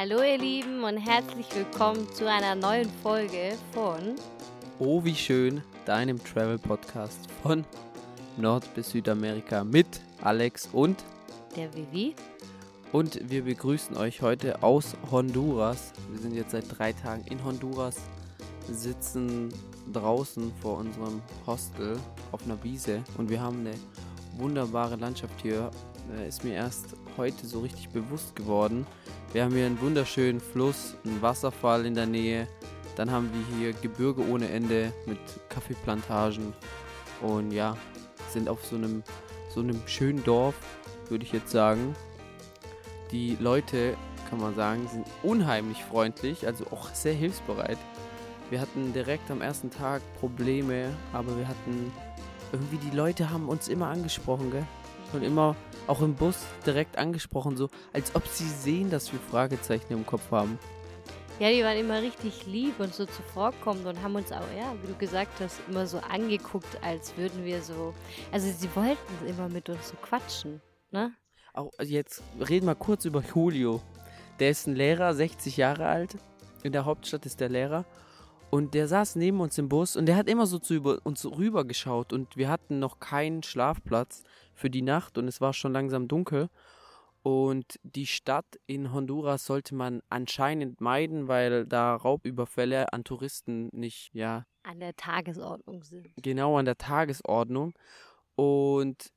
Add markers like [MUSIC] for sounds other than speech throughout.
Hallo ihr Lieben und herzlich willkommen zu einer neuen Folge von Oh wie schön, deinem Travel Podcast von Nord- bis Südamerika mit Alex und der Vivi. Und wir begrüßen euch heute aus Honduras. Wir sind jetzt seit drei Tagen in Honduras, sitzen draußen vor unserem Hostel auf einer Wiese und wir haben eine wunderbare Landschaft hier. Äh, ist mir erst heute so richtig bewusst geworden. Wir haben hier einen wunderschönen Fluss, einen Wasserfall in der Nähe. Dann haben wir hier Gebirge ohne Ende mit Kaffeeplantagen. Und ja, sind auf so einem, so einem schönen Dorf, würde ich jetzt sagen. Die Leute, kann man sagen, sind unheimlich freundlich, also auch sehr hilfsbereit. Wir hatten direkt am ersten Tag Probleme, aber wir hatten irgendwie die Leute haben uns immer angesprochen, gell? Und immer auch im Bus direkt angesprochen, so als ob sie sehen, dass wir Fragezeichen im Kopf haben. Ja, die waren immer richtig lieb und so zuvorkommend und haben uns auch, ja, wie du gesagt hast, immer so angeguckt, als würden wir so. Also sie wollten immer mit uns so quatschen, ne? Auch jetzt reden wir kurz über Julio. Der ist ein Lehrer, 60 Jahre alt. In der Hauptstadt ist der Lehrer. Und der saß neben uns im Bus und der hat immer so zu über uns rüber geschaut und wir hatten noch keinen Schlafplatz für die Nacht und es war schon langsam dunkel. Und die Stadt in Honduras sollte man anscheinend meiden, weil da Raubüberfälle an Touristen nicht, ja. An der Tagesordnung sind. Genau, an der Tagesordnung. Und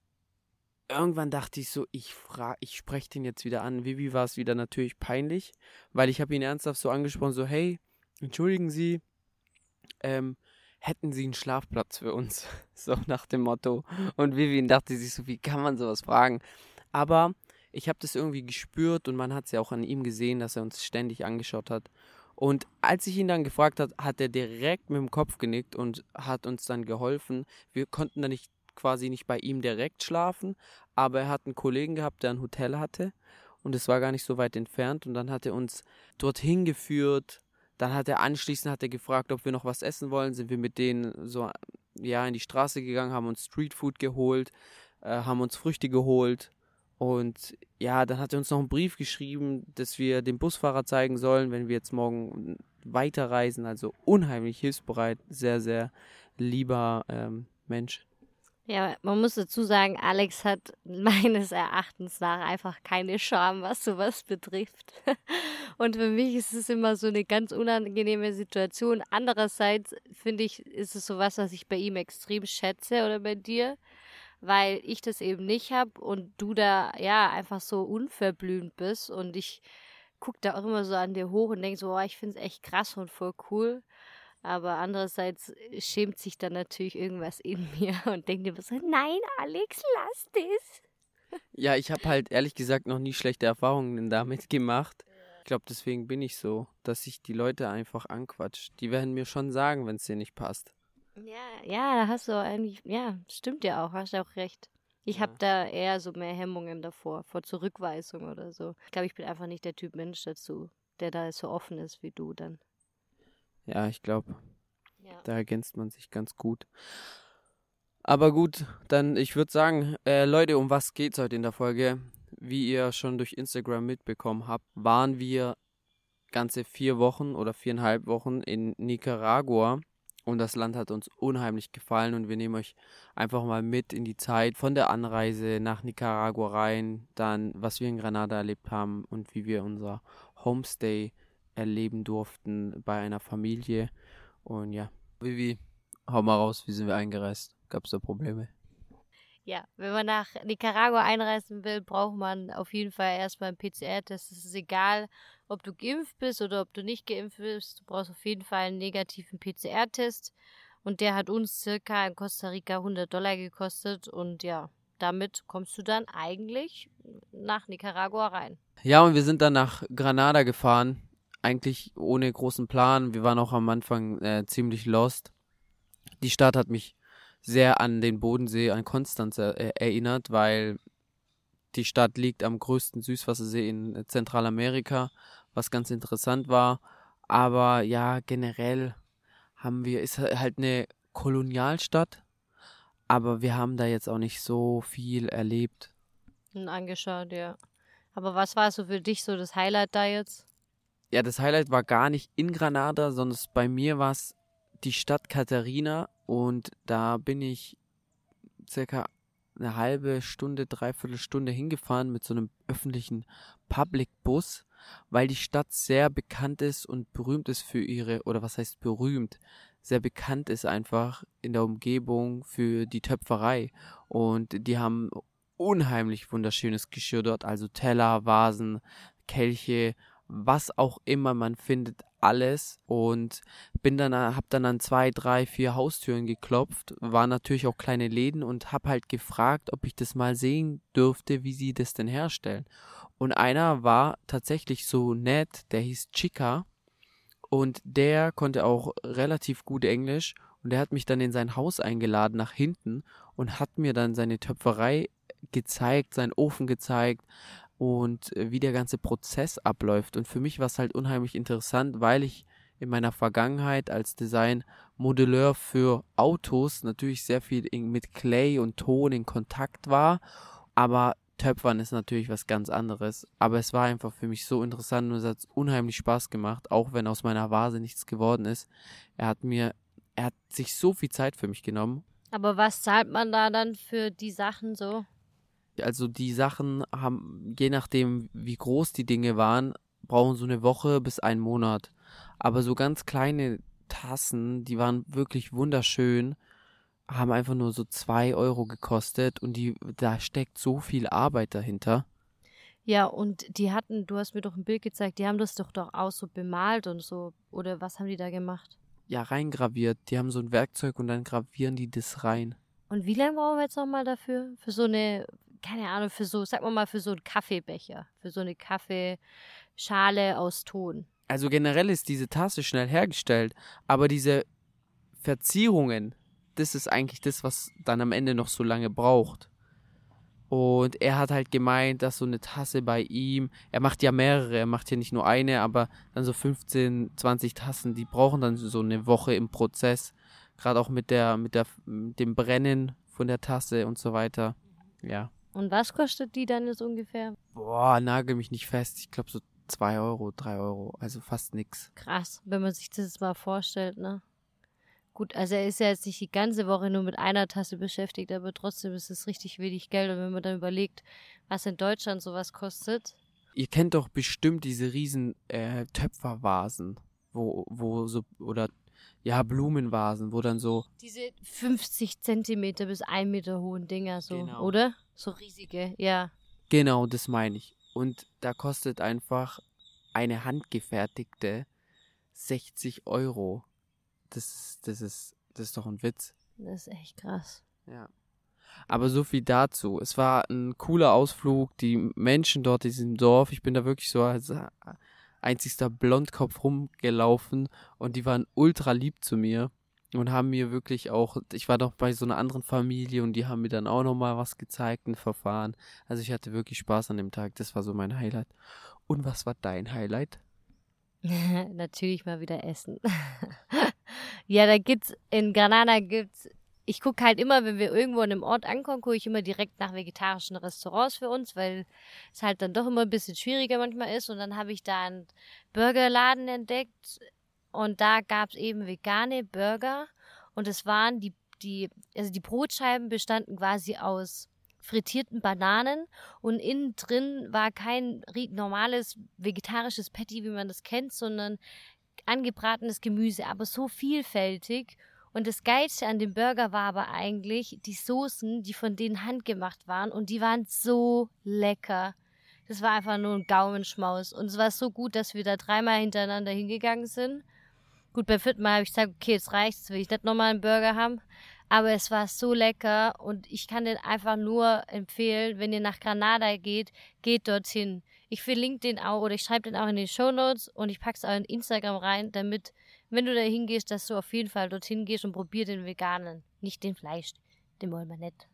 irgendwann dachte ich so, ich frage, ich spreche den jetzt wieder an. Vivi war es wieder natürlich peinlich, weil ich habe ihn ernsthaft so angesprochen, so, hey, entschuldigen Sie, ähm, hätten Sie einen Schlafplatz für uns? [LAUGHS] So nach dem Motto. Und Vivian dachte sich so, wie kann man sowas fragen? Aber ich habe das irgendwie gespürt und man hat es ja auch an ihm gesehen, dass er uns ständig angeschaut hat. Und als ich ihn dann gefragt hat, hat er direkt mit dem Kopf genickt und hat uns dann geholfen. Wir konnten dann nicht quasi nicht bei ihm direkt schlafen, aber er hat einen Kollegen gehabt, der ein Hotel hatte und es war gar nicht so weit entfernt und dann hat er uns dorthin geführt dann hat er anschließend hat er gefragt, ob wir noch was essen wollen. Sind wir mit denen so ja in die Straße gegangen, haben uns Streetfood geholt, äh, haben uns Früchte geholt und ja, dann hat er uns noch einen Brief geschrieben, dass wir dem Busfahrer zeigen sollen, wenn wir jetzt morgen weiterreisen. Also unheimlich hilfsbereit, sehr sehr lieber ähm, Mensch. Ja, man muss dazu sagen, Alex hat [LAUGHS] meines Erachtens nach einfach keine Scham, was sowas betrifft. [LAUGHS] Und für mich ist es immer so eine ganz unangenehme Situation. Andererseits finde ich, ist es sowas, was ich bei ihm extrem schätze oder bei dir, weil ich das eben nicht habe und du da ja einfach so unverblümt bist und ich gucke da auch immer so an dir hoch und denke so, oh, ich finde es echt krass und voll cool. Aber andererseits schämt sich dann natürlich irgendwas in [LAUGHS] mir und denkt mir so, nein, Alex, lass das. Ja, ich habe halt ehrlich gesagt noch nie schlechte Erfahrungen damit gemacht. Ich glaube, deswegen bin ich so, dass ich die Leute einfach anquatscht. Die werden mir schon sagen, wenn es dir nicht passt. Ja, ja, da hast du eigentlich, ja, stimmt ja auch, hast du auch recht. Ich ja. habe da eher so mehr Hemmungen davor, vor Zurückweisung oder so. Ich glaube, ich bin einfach nicht der Typ Mensch dazu, der da so offen ist wie du dann. Ja, ich glaube, ja. da ergänzt man sich ganz gut. Aber gut, dann ich würde sagen, äh, Leute, um was geht's heute in der Folge? Wie ihr schon durch Instagram mitbekommen habt, waren wir ganze vier Wochen oder viereinhalb Wochen in Nicaragua und das Land hat uns unheimlich gefallen und wir nehmen euch einfach mal mit in die Zeit von der Anreise nach Nicaragua rein, dann was wir in Granada erlebt haben und wie wir unser Homestay erleben durften bei einer Familie. Und ja, Vivi, hau mal raus, wie sind wir eingereist? Gab es da Probleme? Ja, wenn man nach Nicaragua einreisen will, braucht man auf jeden Fall erstmal einen PCR-Test. Es ist egal, ob du geimpft bist oder ob du nicht geimpft bist. Du brauchst auf jeden Fall einen negativen PCR-Test. Und der hat uns circa in Costa Rica 100 Dollar gekostet. Und ja, damit kommst du dann eigentlich nach Nicaragua rein. Ja, und wir sind dann nach Granada gefahren eigentlich ohne großen Plan. Wir waren auch am Anfang äh, ziemlich lost. Die Stadt hat mich sehr an den Bodensee, an Konstanz äh, erinnert, weil die Stadt liegt am größten Süßwassersee in Zentralamerika, was ganz interessant war. Aber ja, generell haben wir, ist halt eine Kolonialstadt, aber wir haben da jetzt auch nicht so viel erlebt. Und angeschaut, ja. Aber was war so für dich so das Highlight da jetzt? Ja, das Highlight war gar nicht in Granada, sondern bei mir war es die Stadt Katharina und da bin ich circa eine halbe Stunde, dreiviertel Stunde hingefahren mit so einem öffentlichen Public Bus, weil die Stadt sehr bekannt ist und berühmt ist für ihre, oder was heißt berühmt, sehr bekannt ist einfach in der Umgebung für die Töpferei. Und die haben unheimlich wunderschönes Geschirr dort, also Teller, Vasen, Kelche, was auch immer man findet, alles und bin dann hab dann an zwei, drei, vier Haustüren geklopft, war natürlich auch kleine Läden und hab halt gefragt, ob ich das mal sehen dürfte, wie sie das denn herstellen. Und einer war tatsächlich so nett, der hieß Chica und der konnte auch relativ gut Englisch und der hat mich dann in sein Haus eingeladen nach hinten und hat mir dann seine Töpferei gezeigt, seinen Ofen gezeigt, und äh, wie der ganze Prozess abläuft. Und für mich war es halt unheimlich interessant, weil ich in meiner Vergangenheit als Designmodelleur für Autos natürlich sehr viel mit Clay und Ton in Kontakt war, aber Töpfern ist natürlich was ganz anderes. Aber es war einfach für mich so interessant und es hat unheimlich Spaß gemacht, auch wenn aus meiner Vase nichts geworden ist. Er hat mir, er hat sich so viel Zeit für mich genommen. Aber was zahlt man da dann für die Sachen so? Also die Sachen haben, je nachdem wie groß die Dinge waren, brauchen so eine Woche bis einen Monat. Aber so ganz kleine Tassen, die waren wirklich wunderschön, haben einfach nur so zwei Euro gekostet und die, da steckt so viel Arbeit dahinter. Ja, und die hatten, du hast mir doch ein Bild gezeigt, die haben das doch doch auch so bemalt und so. Oder was haben die da gemacht? Ja, reingraviert. Die haben so ein Werkzeug und dann gravieren die das rein. Und wie lange brauchen wir jetzt nochmal dafür? Für so eine keine Ahnung, für so, sag mal mal, für so einen Kaffeebecher, für so eine Kaffeeschale aus Ton. Also generell ist diese Tasse schnell hergestellt, aber diese Verzierungen, das ist eigentlich das, was dann am Ende noch so lange braucht. Und er hat halt gemeint, dass so eine Tasse bei ihm, er macht ja mehrere, er macht ja nicht nur eine, aber dann so 15, 20 Tassen, die brauchen dann so eine Woche im Prozess. Gerade auch mit der, mit der, mit dem Brennen von der Tasse und so weiter. Ja. Und was kostet die dann jetzt ungefähr? Boah, nagel mich nicht fest. Ich glaube so zwei Euro, drei Euro. Also fast nix. Krass, wenn man sich das mal vorstellt, ne? Gut, also er ist ja jetzt nicht die ganze Woche nur mit einer Tasse beschäftigt, aber trotzdem ist es richtig wenig Geld. Und wenn man dann überlegt, was in Deutschland sowas kostet. Ihr kennt doch bestimmt diese riesen äh, Töpfervasen, wo, wo so, oder ja, Blumenvasen, wo dann so. Diese 50 Zentimeter bis 1 Meter hohen Dinger, so, genau. oder? So riesige, ja. Genau, das meine ich. Und da kostet einfach eine handgefertigte 60 Euro. Das, das, ist, das ist doch ein Witz. Das ist echt krass. Ja. Aber so viel dazu. Es war ein cooler Ausflug. Die Menschen dort in diesem Dorf, ich bin da wirklich so als einzigster Blondkopf rumgelaufen und die waren ultra lieb zu mir und haben mir wirklich auch, ich war doch bei so einer anderen Familie und die haben mir dann auch nochmal was gezeigt, ein Verfahren. Also ich hatte wirklich Spaß an dem Tag, das war so mein Highlight. Und was war dein Highlight? [LAUGHS] Natürlich mal wieder Essen. [LAUGHS] ja, da gibt's, in Granada gibt's ich gucke halt immer, wenn wir irgendwo an einem Ort ankommen, gucke ich immer direkt nach vegetarischen Restaurants für uns, weil es halt dann doch immer ein bisschen schwieriger manchmal ist. Und dann habe ich da einen Burgerladen entdeckt und da gab es eben vegane Burger und es waren die, die, also die Brotscheiben bestanden quasi aus frittierten Bananen und innen drin war kein normales vegetarisches Patty, wie man das kennt, sondern angebratenes Gemüse, aber so vielfältig und das Geilste an dem Burger war aber eigentlich die Soßen, die von denen handgemacht waren und die waren so lecker. Das war einfach nur ein Gaumenschmaus. Und es war so gut, dass wir da dreimal hintereinander hingegangen sind. Gut, beim vierten Mal habe ich gesagt, okay, jetzt reicht's, will ich nicht nochmal einen Burger haben. Aber es war so lecker und ich kann den einfach nur empfehlen, wenn ihr nach Granada geht, geht dorthin. Ich verlinke den auch oder ich schreibe den auch in die Show Notes und ich packe es auch in Instagram rein, damit wenn du da hingehst, dass du auf jeden Fall dorthin gehst und probier den veganen. Nicht den Fleisch. Den wollen wir nicht.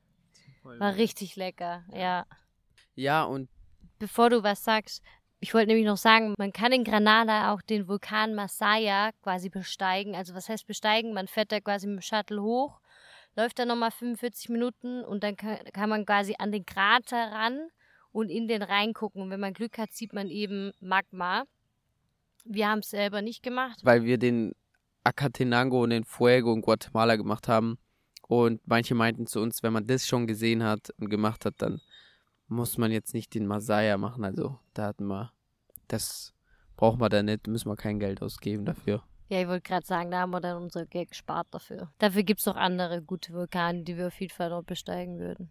War richtig lecker, ja. Ja, und. Bevor du was sagst, ich wollte nämlich noch sagen, man kann in Granada auch den Vulkan Masaya quasi besteigen. Also was heißt besteigen? Man fährt da quasi mit dem Shuttle hoch, läuft da nochmal 45 Minuten und dann kann, kann man quasi an den Krater ran und in den reingucken. Und wenn man Glück hat, sieht man eben Magma Wir haben es selber nicht gemacht. Weil wir den Acatenango und den Fuego in Guatemala gemacht haben. Und manche meinten zu uns, wenn man das schon gesehen hat und gemacht hat, dann muss man jetzt nicht den Masaya machen. Also da hatten wir, das braucht man da nicht, müssen wir kein Geld ausgeben dafür. Ja, ich wollte gerade sagen, da haben wir dann unser Geld gespart dafür. Dafür gibt es noch andere gute Vulkane, die wir auf jeden Fall noch besteigen würden.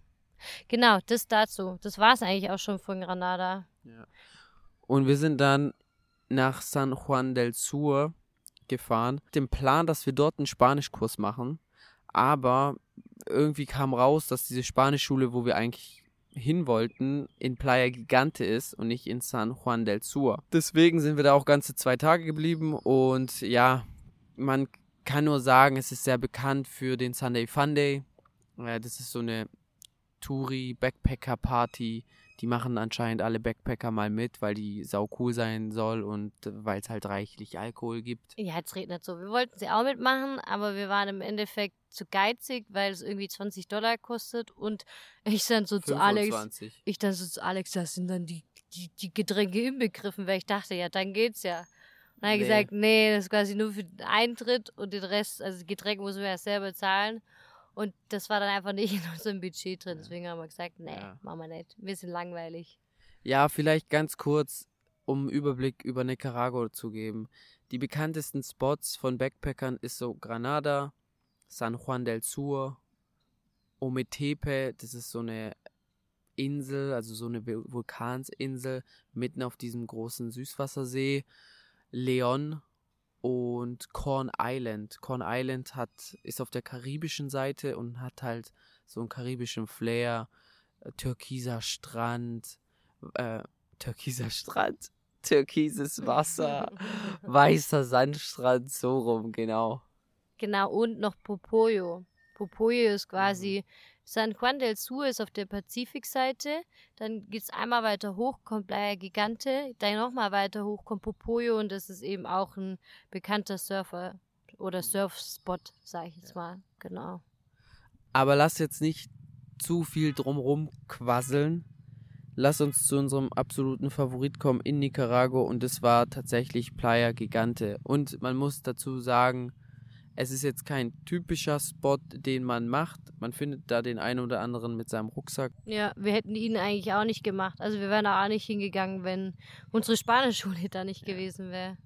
Genau, das dazu. Das war es eigentlich auch schon von Granada. Ja. Und wir sind dann nach San Juan del Sur gefahren. Dem Plan, dass wir dort einen Spanischkurs machen. Aber irgendwie kam raus, dass diese Spanischschule, wo wir eigentlich hin wollten, in Playa Gigante ist und nicht in San Juan del Sur. Deswegen sind wir da auch ganze zwei Tage geblieben und ja, man kann nur sagen, es ist sehr bekannt für den Sunday Funday. Das ist so eine Touri-Backpacker-Party, die machen anscheinend alle Backpacker mal mit, weil die sau cool sein soll und weil es halt reichlich Alkohol gibt. Ja, es regnet so. Wir wollten sie auch mitmachen, aber wir waren im Endeffekt zu geizig, weil es irgendwie 20 Dollar kostet und ich dann so 25. zu Alex, ich dann so zu Alex, da sind dann die, die, die Getränke inbegriffen, weil ich dachte, ja, dann geht's ja. Und dann nee. hat er gesagt, nee, das ist quasi nur für den Eintritt und den Rest, also Getränke muss man ja selber zahlen. Und das war dann einfach nicht [LAUGHS] in unserem Budget drin. Deswegen haben wir gesagt, nee, ja. machen wir nicht. Wir sind langweilig. Ja, vielleicht ganz kurz, um einen Überblick über Nicaragua zu geben. Die bekanntesten Spots von Backpackern ist so Granada, San Juan del Sur, Ometepe, das ist so eine Insel, also so eine Vulkansinsel mitten auf diesem großen Süßwassersee. Leon, und Corn Island. Corn Island hat, ist auf der karibischen Seite und hat halt so einen karibischen Flair, äh, türkiser Strand, äh, türkiser Strand, türkises Wasser, [LAUGHS] weißer Sandstrand, so rum, genau. Genau, und noch Popoyo. Popoyo ist quasi mhm. San Juan del Sur ist auf der Pazifikseite, dann geht es einmal weiter hoch, kommt Playa Gigante, dann nochmal weiter hoch kommt Popoyo und das ist eben auch ein bekannter Surfer oder Surfspot, sage ich jetzt mal, genau. Aber lass jetzt nicht zu viel drumrum quasseln. Lass uns zu unserem absoluten Favorit kommen in Nicaragua und das war tatsächlich Playa Gigante. Und man muss dazu sagen, es ist jetzt kein typischer Spot, den man macht. Man findet da den einen oder anderen mit seinem Rucksack. Ja, wir hätten ihn eigentlich auch nicht gemacht. Also wir wären da auch nicht hingegangen, wenn unsere Spanischschule da nicht ja. gewesen wäre.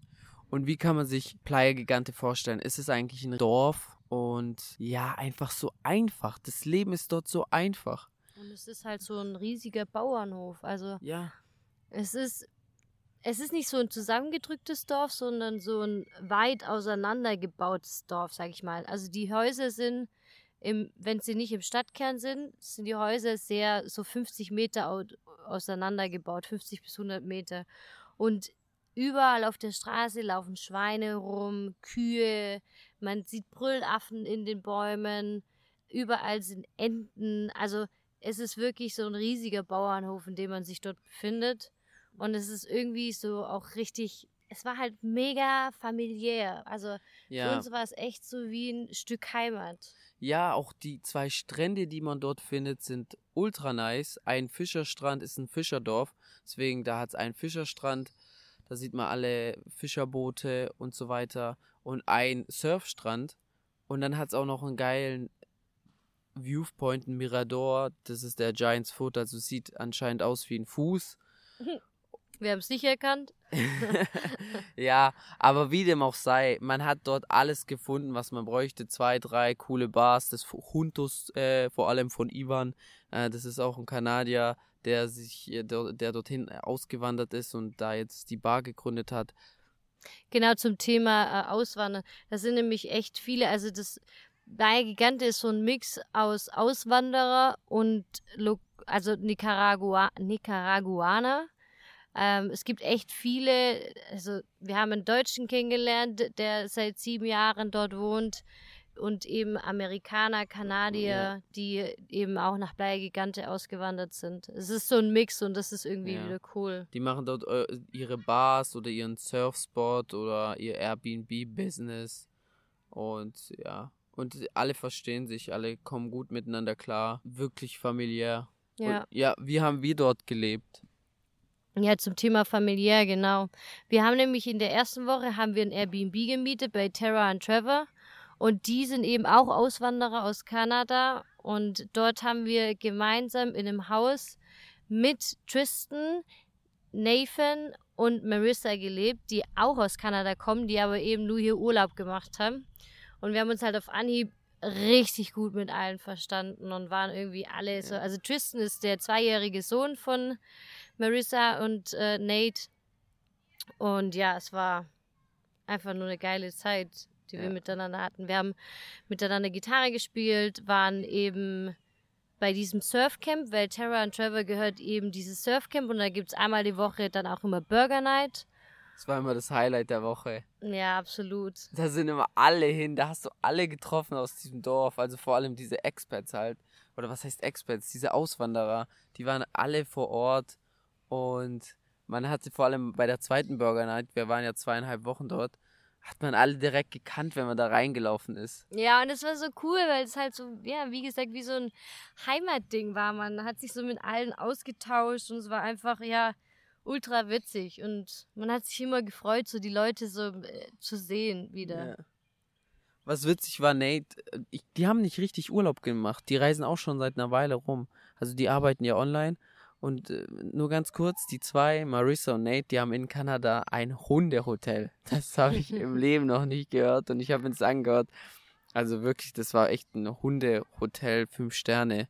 Und wie kann man sich Playa Gigante vorstellen? Ist es eigentlich ein Dorf und ja, einfach so einfach. Das Leben ist dort so einfach. Und es ist halt so ein riesiger Bauernhof. Also ja. es ist es ist nicht so ein zusammengedrücktes Dorf, sondern so ein weit auseinandergebautes Dorf, sag ich mal. Also die Häuser sind, im, wenn sie nicht im Stadtkern sind, sind die Häuser sehr so 50 Meter auseinandergebaut, 50 bis 100 Meter. Und überall auf der Straße laufen Schweine rum, Kühe, man sieht Brüllaffen in den Bäumen, überall sind Enten. Also es ist wirklich so ein riesiger Bauernhof, in dem man sich dort befindet. Und es ist irgendwie so auch richtig, es war halt mega familiär. Also ja. für uns war es echt so wie ein Stück Heimat. Ja, auch die zwei Strände, die man dort findet, sind ultra nice. Ein Fischerstrand ist ein Fischerdorf, deswegen da hat es einen Fischerstrand, da sieht man alle Fischerboote und so weiter. Und ein Surfstrand. Und dann hat es auch noch einen geilen Viewpoint, ein Mirador. Das ist der Giants Foot, also sieht anscheinend aus wie ein Fuß. [LAUGHS] Wir haben es nicht erkannt. [LAUGHS] ja, aber wie dem auch sei, man hat dort alles gefunden, was man bräuchte. Zwei, drei coole Bars, das Juntos, äh, vor allem von Ivan. Äh, das ist auch ein Kanadier, der sich, äh, der, der dorthin ausgewandert ist und da jetzt die Bar gegründet hat. Genau zum Thema äh, Auswandern. Da sind nämlich echt viele, also das Bayer Gigante ist so ein Mix aus Auswanderer und also Nicaragua, Nicaraguaner. Ähm, es gibt echt viele, also wir haben einen Deutschen kennengelernt, der seit sieben Jahren dort wohnt und eben Amerikaner, Kanadier, ja. die eben auch nach Playa Gigante ausgewandert sind. Es ist so ein Mix und das ist irgendwie ja. wieder cool. Die machen dort äh, ihre Bars oder ihren Surfspot oder ihr Airbnb-Business und ja. Und alle verstehen sich, alle kommen gut miteinander klar, wirklich familiär. Ja. Und, ja, wie haben wir dort gelebt? Ja, zum Thema familiär, genau. Wir haben nämlich in der ersten Woche haben wir ein Airbnb gemietet bei Tara und Trevor. Und die sind eben auch Auswanderer aus Kanada. Und dort haben wir gemeinsam in einem Haus mit Tristan, Nathan und Marissa gelebt, die auch aus Kanada kommen, die aber eben nur hier Urlaub gemacht haben. Und wir haben uns halt auf Anhieb richtig gut mit allen verstanden und waren irgendwie alle so. Also Tristan ist der zweijährige Sohn von Marissa und äh, Nate. Und ja, es war einfach nur eine geile Zeit, die ja. wir miteinander hatten. Wir haben miteinander Gitarre gespielt, waren eben bei diesem Surfcamp, weil Tara und Trevor gehört eben dieses Surfcamp und da gibt es einmal die Woche dann auch immer Burger Night. Das war immer das Highlight der Woche. Ja, absolut. Da sind immer alle hin, da hast du alle getroffen aus diesem Dorf, also vor allem diese Expats halt. Oder was heißt Expats? Diese Auswanderer, die waren alle vor Ort und man hatte vor allem bei der zweiten Burger Night, wir waren ja zweieinhalb Wochen dort, hat man alle direkt gekannt, wenn man da reingelaufen ist. Ja, und es war so cool, weil es halt so, ja, wie gesagt, wie so ein Heimatding war. Man hat sich so mit allen ausgetauscht und es war einfach, ja, ultra witzig. Und man hat sich immer gefreut, so die Leute so äh, zu sehen wieder. Ja. Was witzig war, Nate, äh, ich, die haben nicht richtig Urlaub gemacht. Die reisen auch schon seit einer Weile rum. Also die arbeiten ja online und äh, nur ganz kurz, die zwei, Marissa und Nate, die haben in Kanada ein Hundehotel. [LAUGHS] Das habe ich im [LAUGHS] Leben noch nicht gehört und ich habe es angehört. Also wirklich, das war echt ein Hundehotel, fünf Sterne.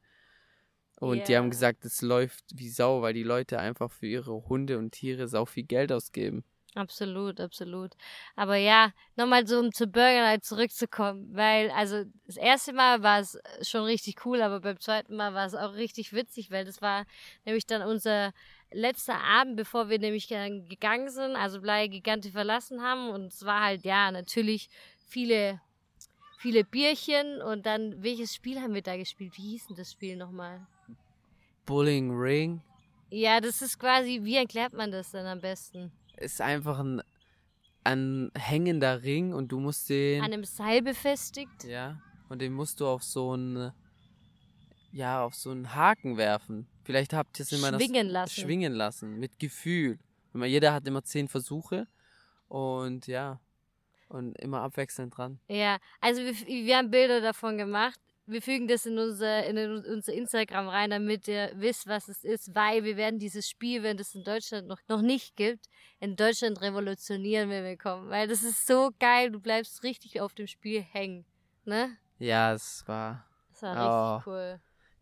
Und yeah. die haben gesagt, es läuft wie Sau, weil die Leute einfach für ihre Hunde und Tiere sau viel Geld ausgeben. Absolut, absolut. Aber ja, nochmal so, um zur Burger Night zurückzukommen, weil, also, das erste Mal war es schon richtig cool, aber beim zweiten Mal war es auch richtig witzig, weil das war nämlich dann unser letzter Abend, bevor wir nämlich gegangen sind, also Blei Gigante verlassen haben und es war halt, ja, natürlich viele, viele Bierchen und dann, welches Spiel haben wir da gespielt? Wie hieß denn das Spiel nochmal? Bowling Ring? Ja, das ist quasi, wie erklärt man das denn am besten? Ist einfach ein, ein hängender Ring und du musst den. An einem Seil befestigt. Ja. Und den musst du auf so einen. Ja, auf so einen Haken werfen. Vielleicht habt ihr es immer schwingen lassen. Schwingen lassen. Mit Gefühl. Jeder hat immer zehn Versuche. Und ja. Und immer abwechselnd dran. Ja, also wir, wir haben Bilder davon gemacht wir fügen das in unser, in unser Instagram rein, damit ihr wisst, was es ist, weil wir werden dieses Spiel, wenn es in Deutschland noch, noch nicht gibt, in Deutschland revolutionieren, wenn wir kommen. Weil das ist so geil, du bleibst richtig auf dem Spiel hängen. Ne? Ja, es war. Das war richtig oh. cool.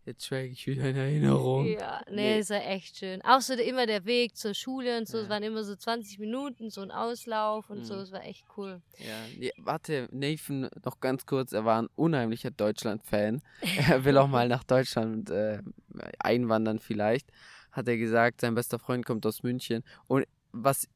Jetzt schwelge ich wieder in Erinnerung. Ja, nee, nee. ist ja echt schön. Auch so immer der Weg zur Schule und so, ja. es waren immer so 20 Minuten, so ein Auslauf und mhm. so, es war echt cool. Ja, nee, warte, Nathan, noch ganz kurz, er war ein unheimlicher Deutschland-Fan. [LAUGHS] er will auch mal nach Deutschland äh, einwandern vielleicht, hat er gesagt. Sein bester Freund kommt aus München. Und was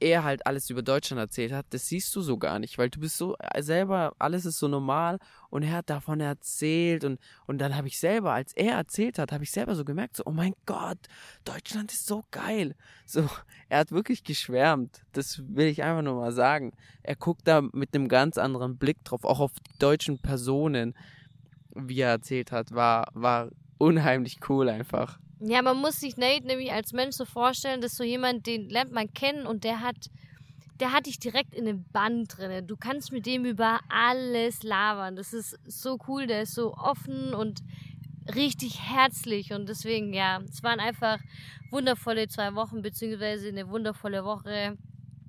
er halt alles über Deutschland erzählt hat, das siehst du so gar nicht, weil du bist so äh, selber, alles ist so normal und er hat davon erzählt und, und dann habe ich selber, als er erzählt hat, habe ich selber so gemerkt, so, oh mein Gott, Deutschland ist so geil. So, er hat wirklich geschwärmt, das will ich einfach nur mal sagen. Er guckt da mit einem ganz anderen Blick drauf, auch auf die deutschen Personen, wie er erzählt hat, war, war unheimlich cool einfach. Ja, man muss sich Nate nämlich als Mensch so vorstellen, dass so jemand, den lernt man kennen und der hat, der hat dich direkt in dem Band drin. Du kannst mit dem über alles labern. Das ist so cool, der ist so offen und richtig herzlich und deswegen, ja, es waren einfach wundervolle zwei Wochen, beziehungsweise eine wundervolle Woche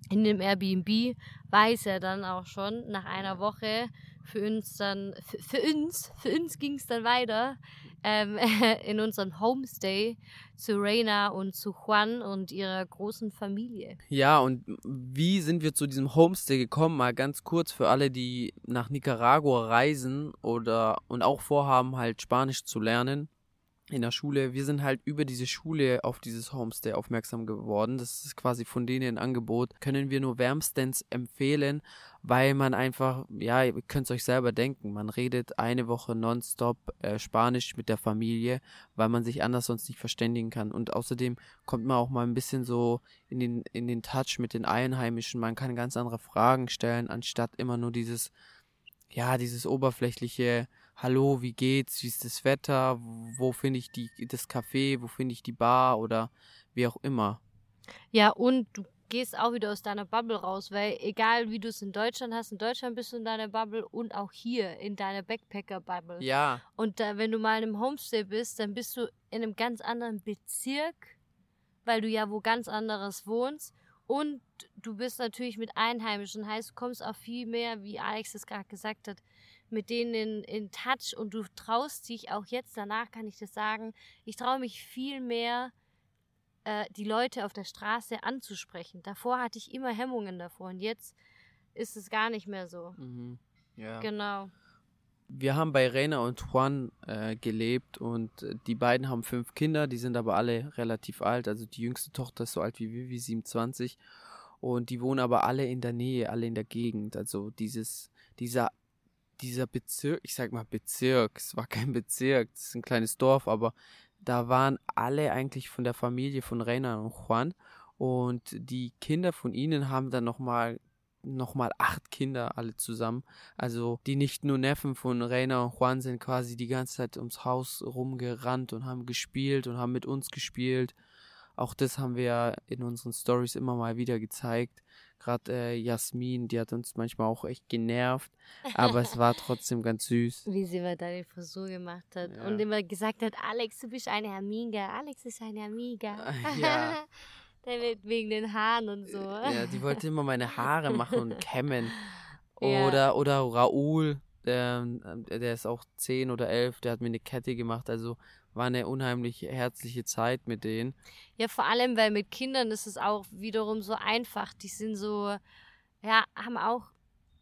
in dem Airbnb, weiß er dann auch schon nach einer Woche für uns dann, für, für uns, für uns ging es dann weiter ähm, [LAUGHS] in unserem Homestay zu Reina und zu Juan und ihrer großen Familie. Ja, und wie sind wir zu diesem Homestay gekommen? Mal ganz kurz für alle, die nach Nicaragua reisen oder und auch vorhaben, halt Spanisch zu lernen in der Schule. Wir sind halt über diese Schule auf dieses Homestay aufmerksam geworden. Das ist quasi von denen ein Angebot. Können wir nur wärmstens empfehlen, weil man einfach, ja, ihr könnt es euch selber denken, man redet eine Woche nonstop äh, Spanisch mit der Familie, weil man sich anders sonst nicht verständigen kann. Und außerdem kommt man auch mal ein bisschen so in den, in den Touch mit den Einheimischen. Man kann ganz andere Fragen stellen, anstatt immer nur dieses, ja, dieses oberflächliche, hallo, wie geht's, wie ist das Wetter, wo finde ich die, das Café, wo finde ich die Bar oder wie auch immer. Ja, und du gehst auch wieder aus deiner Bubble raus, weil egal wie du es in Deutschland hast, in Deutschland bist du in deiner Bubble und auch hier in deiner Backpacker-Bubble. Ja. Und da, wenn du mal in einem Homestay bist, dann bist du in einem ganz anderen Bezirk, weil du ja wo ganz anderes wohnst. Und du bist natürlich mit Einheimischen, heißt, du kommst auch viel mehr, wie Alex es gerade gesagt hat, mit denen in, in Touch und du traust dich auch jetzt, danach kann ich das sagen, ich traue mich viel mehr, äh, die Leute auf der Straße anzusprechen. Davor hatte ich immer Hemmungen davor und jetzt ist es gar nicht mehr so. Mhm. Ja. Genau. Wir haben bei Reina und Juan äh, gelebt und äh, die beiden haben fünf Kinder, die sind aber alle relativ alt. Also die jüngste Tochter ist so alt wie wir, wie 27. Und die wohnen aber alle in der Nähe, alle in der Gegend. Also dieses, dieser, dieser Bezirk, ich sag mal Bezirk, es war kein Bezirk, es ist ein kleines Dorf, aber da waren alle eigentlich von der Familie von Reina und Juan. Und die Kinder von ihnen haben dann nochmal nochmal acht Kinder alle zusammen. Also die nicht nur Neffen von Reina und Juan sind quasi die ganze Zeit ums Haus rumgerannt und haben gespielt und haben mit uns gespielt. Auch das haben wir in unseren Stories immer mal wieder gezeigt. Gerade äh, Jasmin, die hat uns manchmal auch echt genervt, aber es war trotzdem ganz süß. [LAUGHS] Wie sie mal deine Frisur gemacht hat Ja. und immer gesagt hat, Alex, du bist eine Amiga, Alex ist eine Amiga. [LAUGHS] Ja. [LAUGHS] Wegen den Haaren und so. Ja, die wollte immer meine Haare machen und kämmen. Ja. Oder, oder Raoul, der, der ist auch zehn oder elf, der hat mir eine Kette gemacht. Also war eine unheimlich herzliche Zeit mit denen. Ja, vor allem, weil mit Kindern ist es auch wiederum so einfach. Die sind so, ja, haben auch,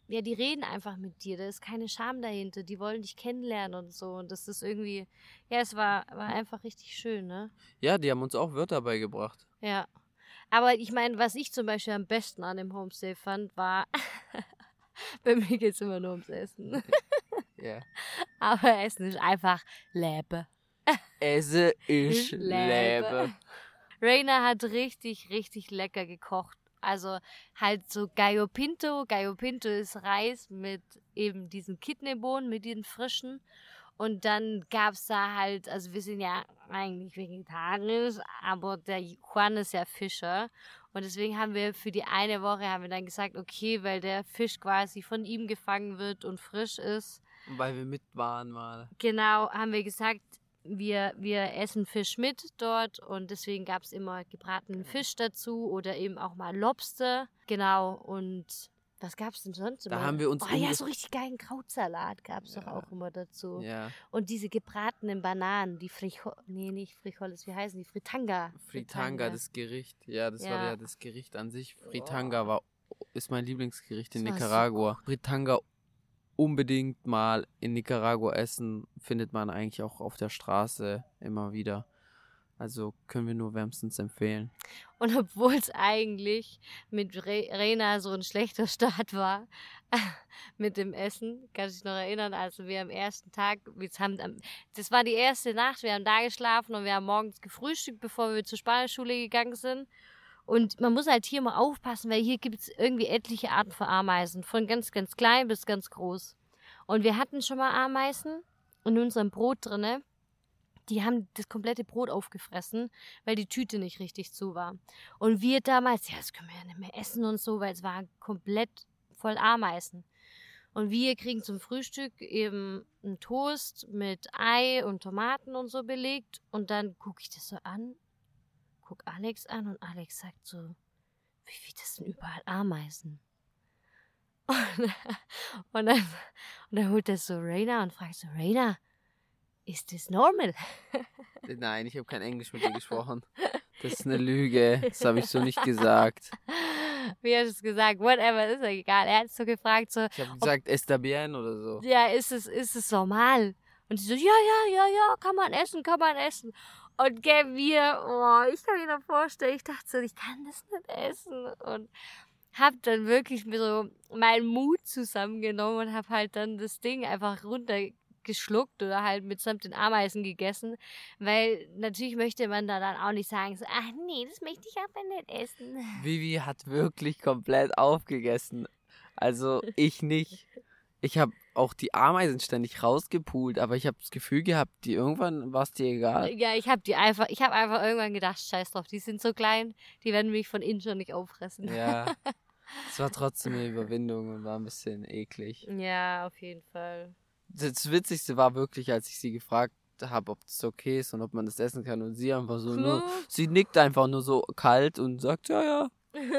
ja, die reden einfach mit dir. Da ist keine Scham dahinter. Die wollen dich kennenlernen und so. Und das ist irgendwie, ja, es war, war einfach richtig schön, ne? Ja, die haben uns auch Wörter beigebracht. Ja. Aber ich meine, was ich zum Beispiel am besten an dem Homestay fand, war, [LAUGHS] bei mir geht es immer nur ums Essen. Ja. [LAUGHS] Aber Essen ist einfach Lebe. Esse ich Lebe. Rainer hat richtig, richtig lecker gekocht. Also halt so Gallo Pinto. Gallo Pinto ist Reis mit eben diesen Kidneybohnen, mit diesen frischen. Und dann gab's da halt, also wir sind ja eigentlich vegetarisch, aber der Juan ist ja Fischer. Und deswegen haben wir für die eine Woche haben wir dann gesagt, okay, weil der Fisch quasi von ihm gefangen wird und frisch ist, Weil wir mit waren mal. Genau, haben wir gesagt, wir, wir essen Fisch mit dort und deswegen gab es immer gebratenen Fisch dazu oder eben auch mal Lobster. Genau, und was gab es denn sonst Da immer? haben wir uns Oh ja, so richtig geilen Krautsalat gab es doch Ja. auch immer dazu. Ja. Und diese gebratenen Bananen, die Frijo nee, nicht Frijoles, wie heißen die? Fritanga. Fritanga, das Gericht. Ja, das war Ja. ja das Gericht an sich. Fritanga war, ist mein Lieblingsgericht in war so Nicaragua. Fritanga unbedingt mal in Nicaragua essen, findet man eigentlich auch auf der Straße immer wieder. Also können wir nur wärmstens empfehlen. Und obwohl es eigentlich mit Re Rena so ein schlechter Start war [LAUGHS] mit dem Essen, kann ich noch erinnern, also wir am ersten Tag, wir haben das war die erste Nacht, wir haben da geschlafen und wir haben morgens gefrühstückt, bevor wir zur Spanischschule gegangen sind. Und man muss halt hier mal aufpassen, weil hier gibt es irgendwie etliche Arten von Ameisen, von ganz, ganz klein bis ganz groß. Und wir hatten schon mal Ameisen in unserem Brot drinne. Die haben das komplette Brot aufgefressen, weil die Tüte nicht richtig zu war. Und wir damals, ja, das können wir ja nicht mehr essen und so, weil es war komplett voll Ameisen. Und wir kriegen zum Frühstück eben einen Toast mit Ei und Tomaten und so belegt. Und dann gucke ich das so an, guck Alex an und Alex sagt so, wie viel das sind überall Ameisen? [LAUGHS] Und, und, dann, und dann holt er so Raina und fragt so, Raina, ist das normal? Nein, ich habe kein Englisch mit [LAUGHS] dir gesprochen. Das ist eine Lüge. Das habe ich so nicht gesagt. [LAUGHS] Wie hast du es gesagt? Whatever, ist ja egal. Er hat so gefragt, so, Ich habe gesagt, está bien oder so. ja, ist es, ist es normal? Und sie so, ja, ja, ja, ja, kann man essen, kann man essen. Und gell, wir, oh, ich kann mir noch vorstellen, ich dachte so, ich kann das nicht essen. Und hab dann wirklich mir so meinen Mut zusammengenommen und hab halt dann das Ding einfach runtergeschluckt oder halt mitsamt den Ameisen gegessen. Weil natürlich möchte man da dann auch nicht sagen, so, ach nee, das möchte ich aber nicht essen. Vivi hat wirklich komplett aufgegessen. Also ich nicht. [LAUGHS] Ich habe auch die Ameisen ständig rausgepult, aber ich habe das Gefühl gehabt, die irgendwann war es dir egal. Ja, ich habe die einfach, ich habe einfach irgendwann gedacht, scheiß drauf, die sind so klein, die werden mich von innen schon nicht auffressen. Ja. [LAUGHS] Es war trotzdem eine Überwindung und war ein bisschen eklig. Ja, auf jeden Fall. Das Witzigste war wirklich, als ich sie gefragt habe, ob das okay ist und ob man das essen kann und sie einfach so nur, sie nickt einfach nur so kalt und sagt, ja, ja,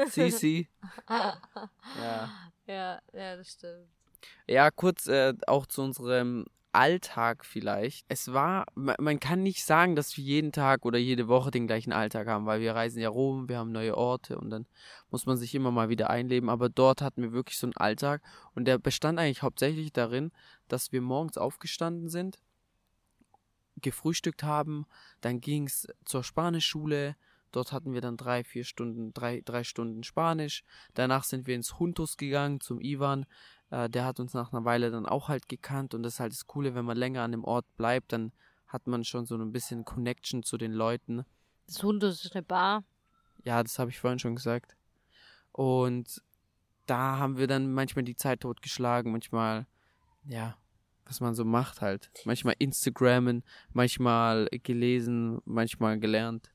sie, sie. [LAUGHS] ja. Ja, ja, das stimmt. Ja, kurz äh, auch zu unserem Alltag vielleicht. Es war, man, kann nicht sagen, dass wir jeden Tag oder jede Woche den gleichen Alltag haben, weil wir reisen ja rum, wir haben neue Orte und dann muss man sich immer mal wieder einleben. Aber dort hatten wir wirklich so einen Alltag und der bestand eigentlich hauptsächlich darin, dass wir morgens aufgestanden sind, gefrühstückt haben, dann ging es zur Spanischschule, Dort hatten wir dann drei, vier Stunden, drei, drei Stunden Spanisch. Danach sind wir ins Juntos gegangen zum Ivan. Äh, der hat uns nach einer Weile dann auch halt gekannt und das ist halt das Coole, wenn man länger an dem Ort bleibt, dann hat man schon so ein bisschen Connection zu den Leuten. Das Juntos ist eine Bar. Ja, das habe ich vorhin schon gesagt. Und da haben wir dann manchmal die Zeit totgeschlagen, manchmal, ja, was man so macht halt. Manchmal Instagrammen, manchmal gelesen, manchmal gelernt.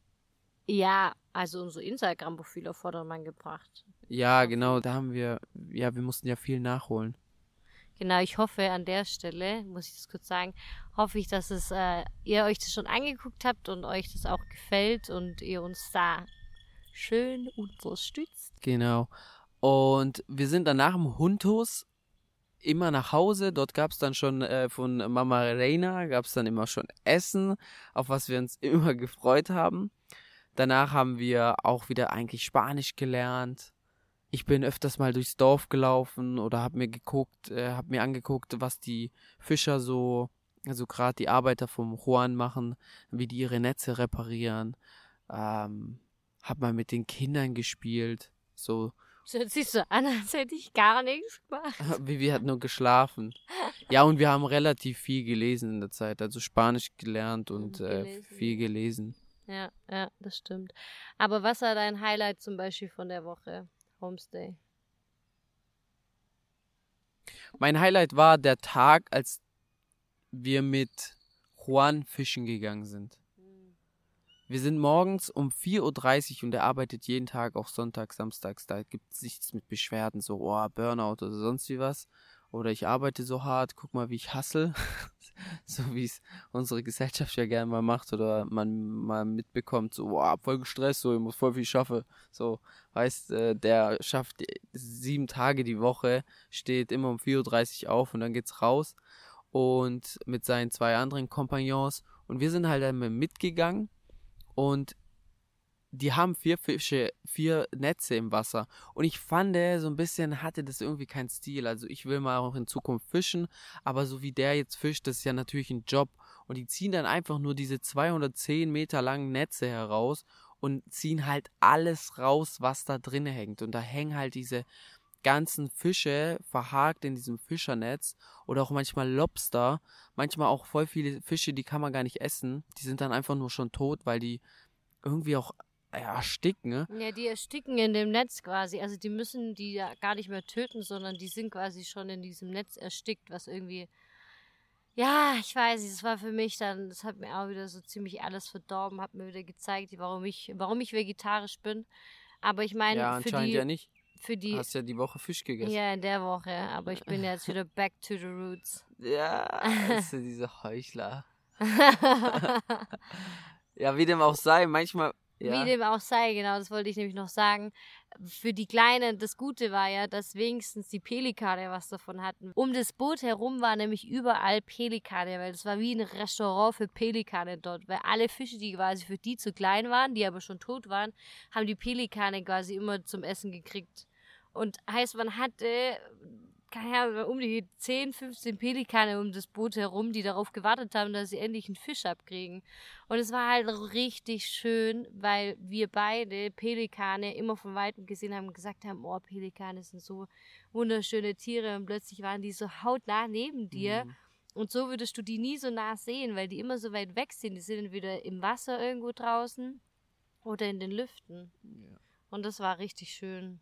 Ja, also unsere Instagram-Profile auf Vordermann gebracht. Ja, genau, da haben wir, ja, wir mussten ja viel nachholen. Genau, ich hoffe an der Stelle, muss ich das kurz sagen, hoffe ich, dass es, äh, ihr euch das schon angeguckt habt und euch das auch gefällt und ihr uns da schön unterstützt. Genau. Und wir sind dann nach dem Hundhus immer nach Hause. Dort gab es dann schon äh, von Mama Reina, gab es dann immer schon Essen, auf was wir uns [LAUGHS] immer gefreut haben. Danach haben wir auch wieder eigentlich Spanisch gelernt. Ich bin öfters mal durchs Dorf gelaufen oder habe mir geguckt, äh, habe mir angeguckt, was die Fischer so, also gerade die Arbeiter vom Juan machen, wie die ihre Netze reparieren. Ähm, hab mal mit den Kindern gespielt, so. [LAUGHS] So siehst du an, als hätte ich gar nichts gemacht. [LAUGHS] Vivi hat nur geschlafen. Ja, und wir haben relativ viel gelesen in der Zeit, also Spanisch gelernt und äh, viel gelesen. Ja, ja, das stimmt. Aber was war dein Highlight zum Beispiel von der Woche? Homestay. Mein Highlight war der Tag, als wir mit Juan fischen gegangen sind. Hm. Wir sind morgens um 4.30 Uhr und er arbeitet jeden Tag, auch Sonntag, Samstags. Da gibt es nichts mit Beschwerden, so oh, Burnout oder sonst wie was oder ich arbeite so hart, guck mal, wie ich hassle, [LAUGHS] so wie es unsere Gesellschaft ja gerne mal macht oder man mal mitbekommt, so, wow, voll gestresst, so, ich muss voll viel schaffen, so, heißt, äh, der schafft sieben Tage die Woche, steht immer um 4.30 Uhr auf und dann geht's raus und mit seinen zwei anderen Kompagnons. Und wir sind halt einmal mitgegangen und die haben vier Fische, vier Netze im Wasser. Und ich fand, so ein bisschen hatte das irgendwie keinen Stil. Also ich will mal auch in Zukunft fischen, aber so wie der jetzt fischt, das ist ja natürlich ein Job. Und die ziehen dann einfach nur diese 210 Meter langen Netze heraus und ziehen halt alles raus, was da drin hängt. Und da hängen halt diese ganzen Fische verhakt in diesem Fischernetz oder auch manchmal Lobster, manchmal auch voll viele Fische, die kann man gar nicht essen. Die sind dann einfach nur schon tot, weil die irgendwie auch ersticken, ne? Ja, die ersticken in dem Netz quasi. Also die müssen die ja gar nicht mehr töten, sondern die sind quasi schon in diesem Netz erstickt, was irgendwie. Ja, ich weiß nicht, das war für mich dann, das hat mir auch wieder so ziemlich alles verdorben, hat mir wieder gezeigt, warum ich, warum ich vegetarisch bin. Aber ich meine, ja, für die, ja nicht. Für die, du hast ja die Woche Fisch gegessen. Ja, in der Woche. Aber ich bin jetzt wieder back to the roots. Ja, [LAUGHS] sind diese Heuchler. [LAUGHS] ja, wie dem auch sei, manchmal ja. Wie dem auch sei, genau, das wollte ich nämlich noch sagen. Für die Kleinen, das Gute war ja, dass wenigstens die Pelikane was davon hatten. Um das Boot herum war nämlich überall Pelikane, weil das war wie ein Restaurant für Pelikane dort. Weil alle Fische, die quasi für die zu klein waren, die aber schon tot waren, haben die Pelikane quasi immer zum Essen gekriegt. Und heißt, man hatte keine Ahnung, um die 10, 15 Pelikane um das Boot herum, die darauf gewartet haben, dass sie endlich einen Fisch abkriegen. Und es war halt richtig schön, weil wir beide Pelikane immer von Weitem gesehen haben und gesagt haben, oh, Pelikane sind so wunderschöne Tiere und plötzlich waren die so hautnah neben dir. Mhm. Und so würdest du die nie so nah sehen, weil die immer so weit weg sind. Die sind entweder im Wasser irgendwo draußen oder in den Lüften. Ja. Und das war richtig schön.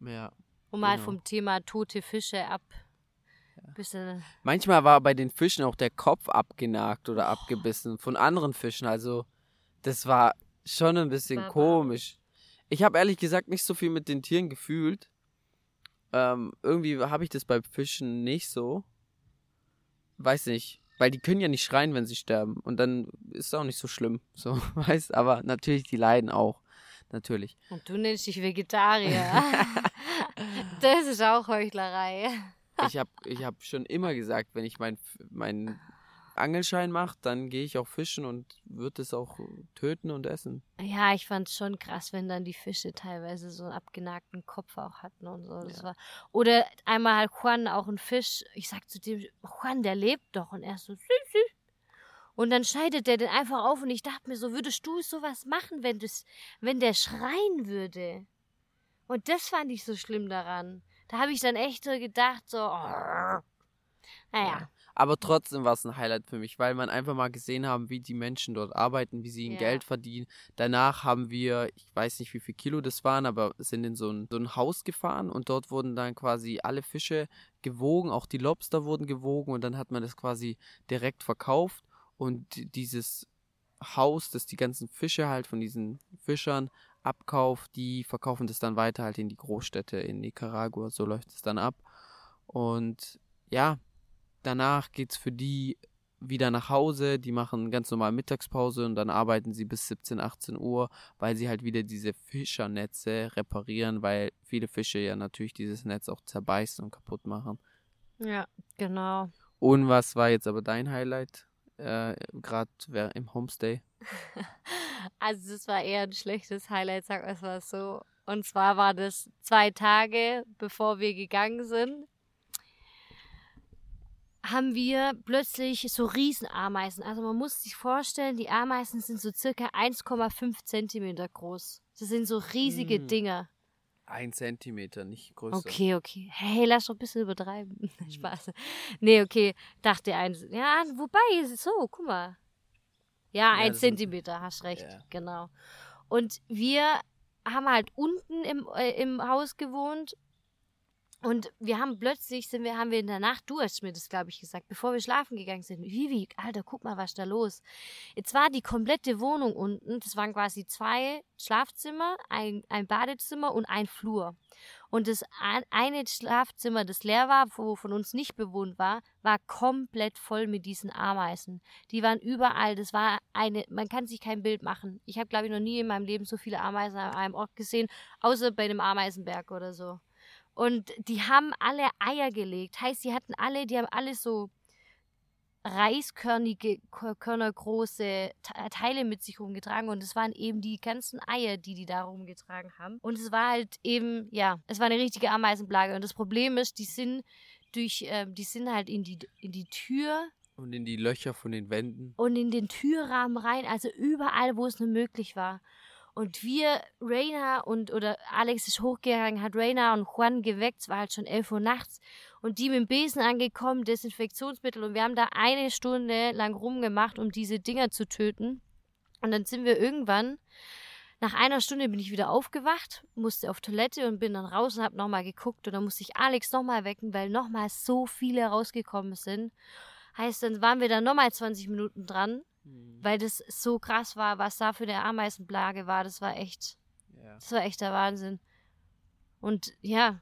Ja, um mal genau. vom Thema tote Fische Bisschen. Manchmal war bei den Fischen auch der Kopf abgenagt oder abgebissen von anderen Fischen. Also das war schon ein bisschen War komisch. Ich habe ehrlich gesagt nicht so viel mit den Tieren gefühlt. Ähm, irgendwie habe ich das bei Fischen nicht so. Weiß nicht. Weil die können ja nicht schreien, wenn sie sterben. Und dann ist es auch nicht so schlimm. [LAUGHS] So, weißt Aber natürlich, die leiden auch. Natürlich. Und du nennst dich Vegetarier. [LAUGHS] [LAUGHS] das ist auch Heuchlerei. Ich habe ich hab schon immer gesagt, wenn ich meinen mein Angelschein mache, dann gehe ich auch fischen und würde es auch töten und essen. Ja, ich fand es schon krass, wenn dann die Fische teilweise so einen abgenagten Kopf auch hatten und so. Das Ja. war, oder einmal hat Juan auch einen Fisch. Ich sag zu dem, Juan, der lebt doch. Und er so, süß, süß. Und dann schneidet der den einfach auf und ich dachte mir so, würdest du sowas machen, wenn, das, wenn der schreien würde? Und das fand ich so schlimm daran. Da habe ich dann echt so gedacht, so, oh. naja. Aber trotzdem war es ein Highlight für mich, weil man einfach mal gesehen haben, wie die Menschen dort arbeiten, wie sie Ja. Geld verdienen. Danach haben wir, ich weiß nicht, wie viel Kilo das waren, aber sind in so ein, so ein Haus gefahren und dort wurden dann quasi alle Fische gewogen, auch die Lobster wurden gewogen und dann hat man das quasi direkt verkauft und dieses Haus, das die ganzen Fische halt von diesen Fischern abkauft, die verkaufen das dann weiter halt in die Großstädte in Nicaragua, so läuft es dann ab. Und ja, danach geht's für die wieder nach Hause, die machen ganz normal Mittagspause und dann arbeiten sie bis 17, 18 Uhr, weil sie halt wieder diese Fischernetze reparieren, weil viele Fische ja natürlich dieses Netz auch zerbeißen und kaputt machen. Ja, genau. Und was war jetzt aber dein Highlight? Äh, Gerade im Homestay. [LAUGHS] Also das war eher ein schlechtes Highlight, sag mal mal so. Und zwar war das zwei Tage, bevor wir gegangen sind, haben wir plötzlich so Riesenameisen. Also man muss sich vorstellen, die Ameisen sind so circa 1,5 Zentimeter groß. Das sind so riesige Mm. Dinger. Ein Zentimeter, nicht größer. Okay, okay. Hey, lass doch ein bisschen übertreiben. [LAUGHS] Spaß. Nee, okay. Dachte eins. Ja, wobei, so, guck mal. Ja, ein das sind- Zentimeter, hast recht. Ja. Genau. Und wir haben halt unten im, äh, im Haus gewohnt. Und wir haben plötzlich, sind wir, haben wir in der Nacht, du hast mir das, glaube ich, gesagt, bevor wir schlafen gegangen sind. Vivi, Alter, guck mal, was da los? Jetzt war die komplette Wohnung unten, das waren quasi zwei Schlafzimmer, ein, ein Badezimmer und ein Flur. Und das ein- eine Schlafzimmer, das leer war, wo von uns nicht bewohnt war, war komplett voll mit diesen Ameisen. Die waren überall. Das war eine, man kann sich kein Bild machen. Ich habe, glaube ich, noch nie in meinem Leben so viele Ameisen an einem Ort gesehen, außer bei einem Ameisenberg oder so. Und die haben alle Eier gelegt. Heißt, die hatten alle, die haben alle so reiskörnige, körnergroße Te- Teile mit sich rumgetragen und es waren eben die ganzen Eier, die die da rumgetragen haben. Und es war halt eben, ja, es war eine richtige Ameisenplage. Und das Problem ist, die sind durch, ähm, die sind halt in die, in die Tür Und in die Löcher von den Wänden. und in den Türrahmen rein, also überall, wo es nur möglich war. Und wir, Raina und, oder Alex ist hochgegangen, hat Raina und Juan geweckt, es war halt schon 11 Uhr nachts. Und die mit dem Besen angekommen, Desinfektionsmittel. Und wir haben da eine Stunde lang rumgemacht, um diese Dinger zu töten. Und dann sind wir irgendwann, nach einer Stunde bin ich wieder aufgewacht, musste auf Toilette und bin dann raus und habe nochmal geguckt. Und dann musste ich Alex nochmal wecken, weil nochmal so viele rausgekommen sind. Heißt, dann waren wir da nochmal 20 Minuten dran weil das so krass war, was da für eine Ameisenplage war. Das war echt, Ja. das war echt der Wahnsinn. Und ja,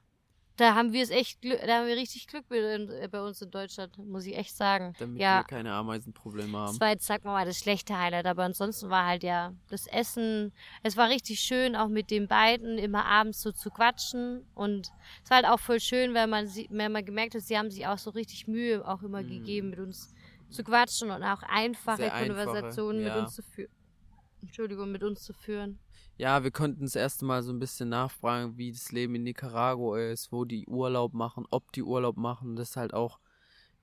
da haben wir es echt, Glück, da haben wir richtig Glück äh, bei uns in Deutschland, muss ich echt sagen. Damit ja, wir keine Ameisenprobleme haben. das war jetzt, sagen wir mal, das schlechte Highlight, aber ansonsten war halt ja das Essen, es war richtig schön, auch mit den beiden immer abends so zu quatschen und es war halt auch voll schön, weil man, sie, wenn man gemerkt hat, sie haben sich auch so richtig Mühe auch immer Mhm. gegeben, mit uns zu quatschen und auch einfache einfache, Konversationen mit ja. uns zu führen. Entschuldigung, mit uns zu führen. Ja, wir konnten das erste Mal so ein bisschen nachfragen, wie das Leben in Nicaragua ist, wo die Urlaub machen, ob die Urlaub machen. Das ist halt auch,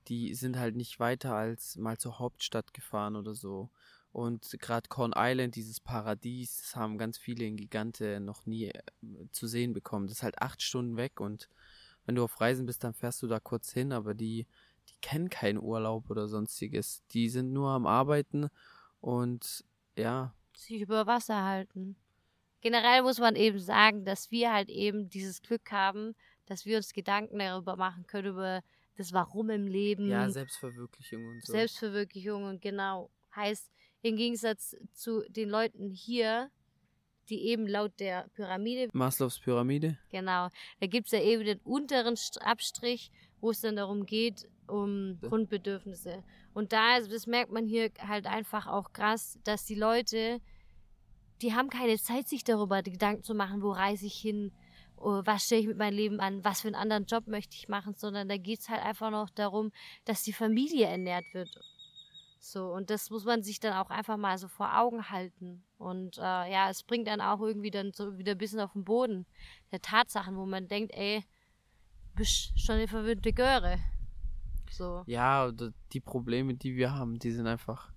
die sind halt nicht weiter als mal zur Hauptstadt gefahren oder so. Und gerade Corn Island, dieses Paradies, das haben ganz viele in Gigante noch nie äh, zu sehen bekommen. Das ist halt acht Stunden weg und wenn du auf Reisen bist, dann fährst du da kurz hin, aber die, kennen keinen Urlaub oder sonstiges. Die sind nur am Arbeiten und ja, sich über Wasser halten. Generell muss man eben sagen, dass wir halt eben dieses Glück haben, dass wir uns Gedanken darüber machen können, über das Warum im Leben. Ja, Selbstverwirklichung und so. Selbstverwirklichung und genau. Heißt, im Gegensatz zu den Leuten hier, die eben laut der Pyramide. Maslows Pyramide. Genau. Da gibt es ja eben den unteren Abstrich, wo es dann darum geht, um. Grundbedürfnisse. Und da, das merkt man hier halt einfach auch krass, dass die Leute, die haben keine Zeit, sich darüber Gedanken zu machen, wo reise ich hin, oh, was stelle ich mit meinem Leben an, was für einen anderen Job möchte ich machen, sondern da geht es halt einfach noch darum, dass die Familie ernährt wird so, und das muss man sich dann auch einfach mal so vor Augen halten. Und äh, ja, es bringt dann auch irgendwie dann so wieder ein bisschen auf den Boden der Tatsachen, wo man denkt, ey, bist schon eine verwöhnte Göre. So. Ja, die Probleme, die wir haben, die sind einfach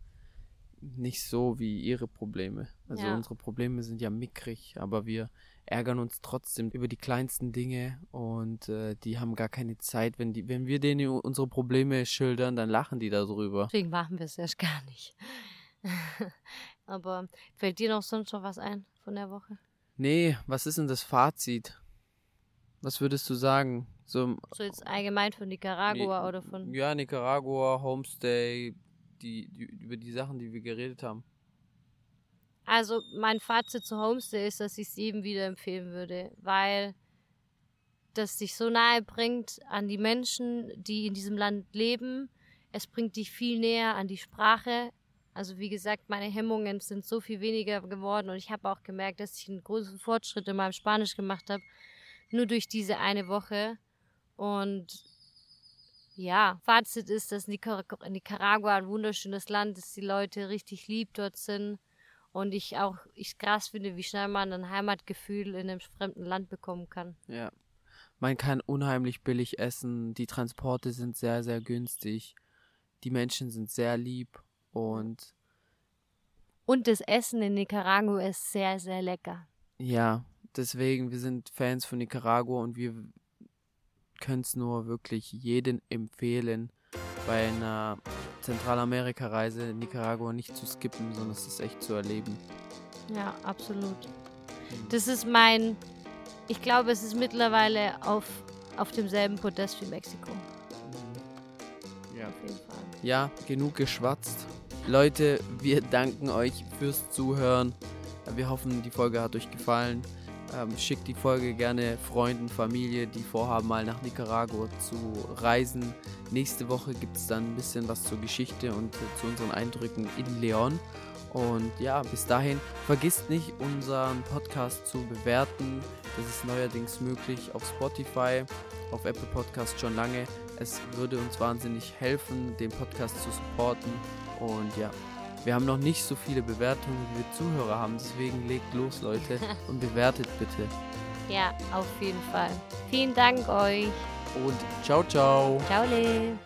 nicht so wie ihre Probleme. Also ja. unsere Probleme sind ja mickrig, aber wir ärgern uns trotzdem über die kleinsten Dinge und äh, die haben gar keine Zeit. Wenn, die, wenn wir denen unsere Probleme schildern, dann lachen die darüber. Deswegen machen wir es erst gar nicht. [LAUGHS] Aber fällt dir noch sonst noch was ein von der Woche? Nee, was ist denn das Fazit? Was würdest du sagen? So, so jetzt allgemein von Nicaragua nee, oder von. Ja, Nicaragua, Homestay, die, die, über die Sachen, die wir geredet haben. Also mein Fazit zu Homestay ist, dass ich es jedem wieder empfehlen würde, weil das dich so nahe bringt an die Menschen, die in diesem Land leben. Es bringt dich viel näher an die Sprache. Also wie gesagt, meine Hemmungen sind so viel weniger geworden und ich habe auch gemerkt, dass ich einen großen Fortschritt in meinem Spanisch gemacht habe, nur durch diese eine Woche. Und ja, Fazit ist, dass Nicaragua ein wunderschönes Land ist, die Leute richtig lieb dort sind und ich auch ich krass finde, wie schnell man ein Heimatgefühl in einem fremden Land bekommen kann. Ja. Man kann unheimlich billig essen, die Transporte sind sehr, sehr günstig, die Menschen sind sehr lieb und. Und das Essen in Nicaragua ist sehr, sehr lecker. Ja, deswegen, wir sind Fans von Nicaragua und wir können es nur wirklich jedem empfehlen, bei einer Zentralamerika-Reise Nicaragua nicht zu skippen, sondern es ist echt zu erleben. Ja, absolut. Das ist mein, ich glaube, es ist mittlerweile auf, auf demselben Podest wie Mexiko. Mhm. Ja. Auf jeden Fall. Ja, genug geschwatzt. Leute, wir danken euch fürs Zuhören. Wir hoffen, die Folge hat euch gefallen. Ähm, schickt die Folge gerne Freunden, Familie, die vorhaben, mal nach Nicaragua zu reisen. Nächste Woche gibt es dann ein bisschen was zur Geschichte und zu unseren Eindrücken in Leon. Und ja, bis dahin, vergisst nicht, unseren Podcast zu bewerten. Das ist neuerdings möglich auf Spotify, auf Apple Podcast schon lange. Es würde uns wahnsinnig helfen, den Podcast zu supporten. Und ja, wir haben noch nicht so viele Bewertungen, wie wir Zuhörer haben. Deswegen legt los, Leute, [LAUGHS] und bewertet bitte. Ja, auf jeden Fall. Vielen Dank euch. Und ciao, ciao. Ciao, Le.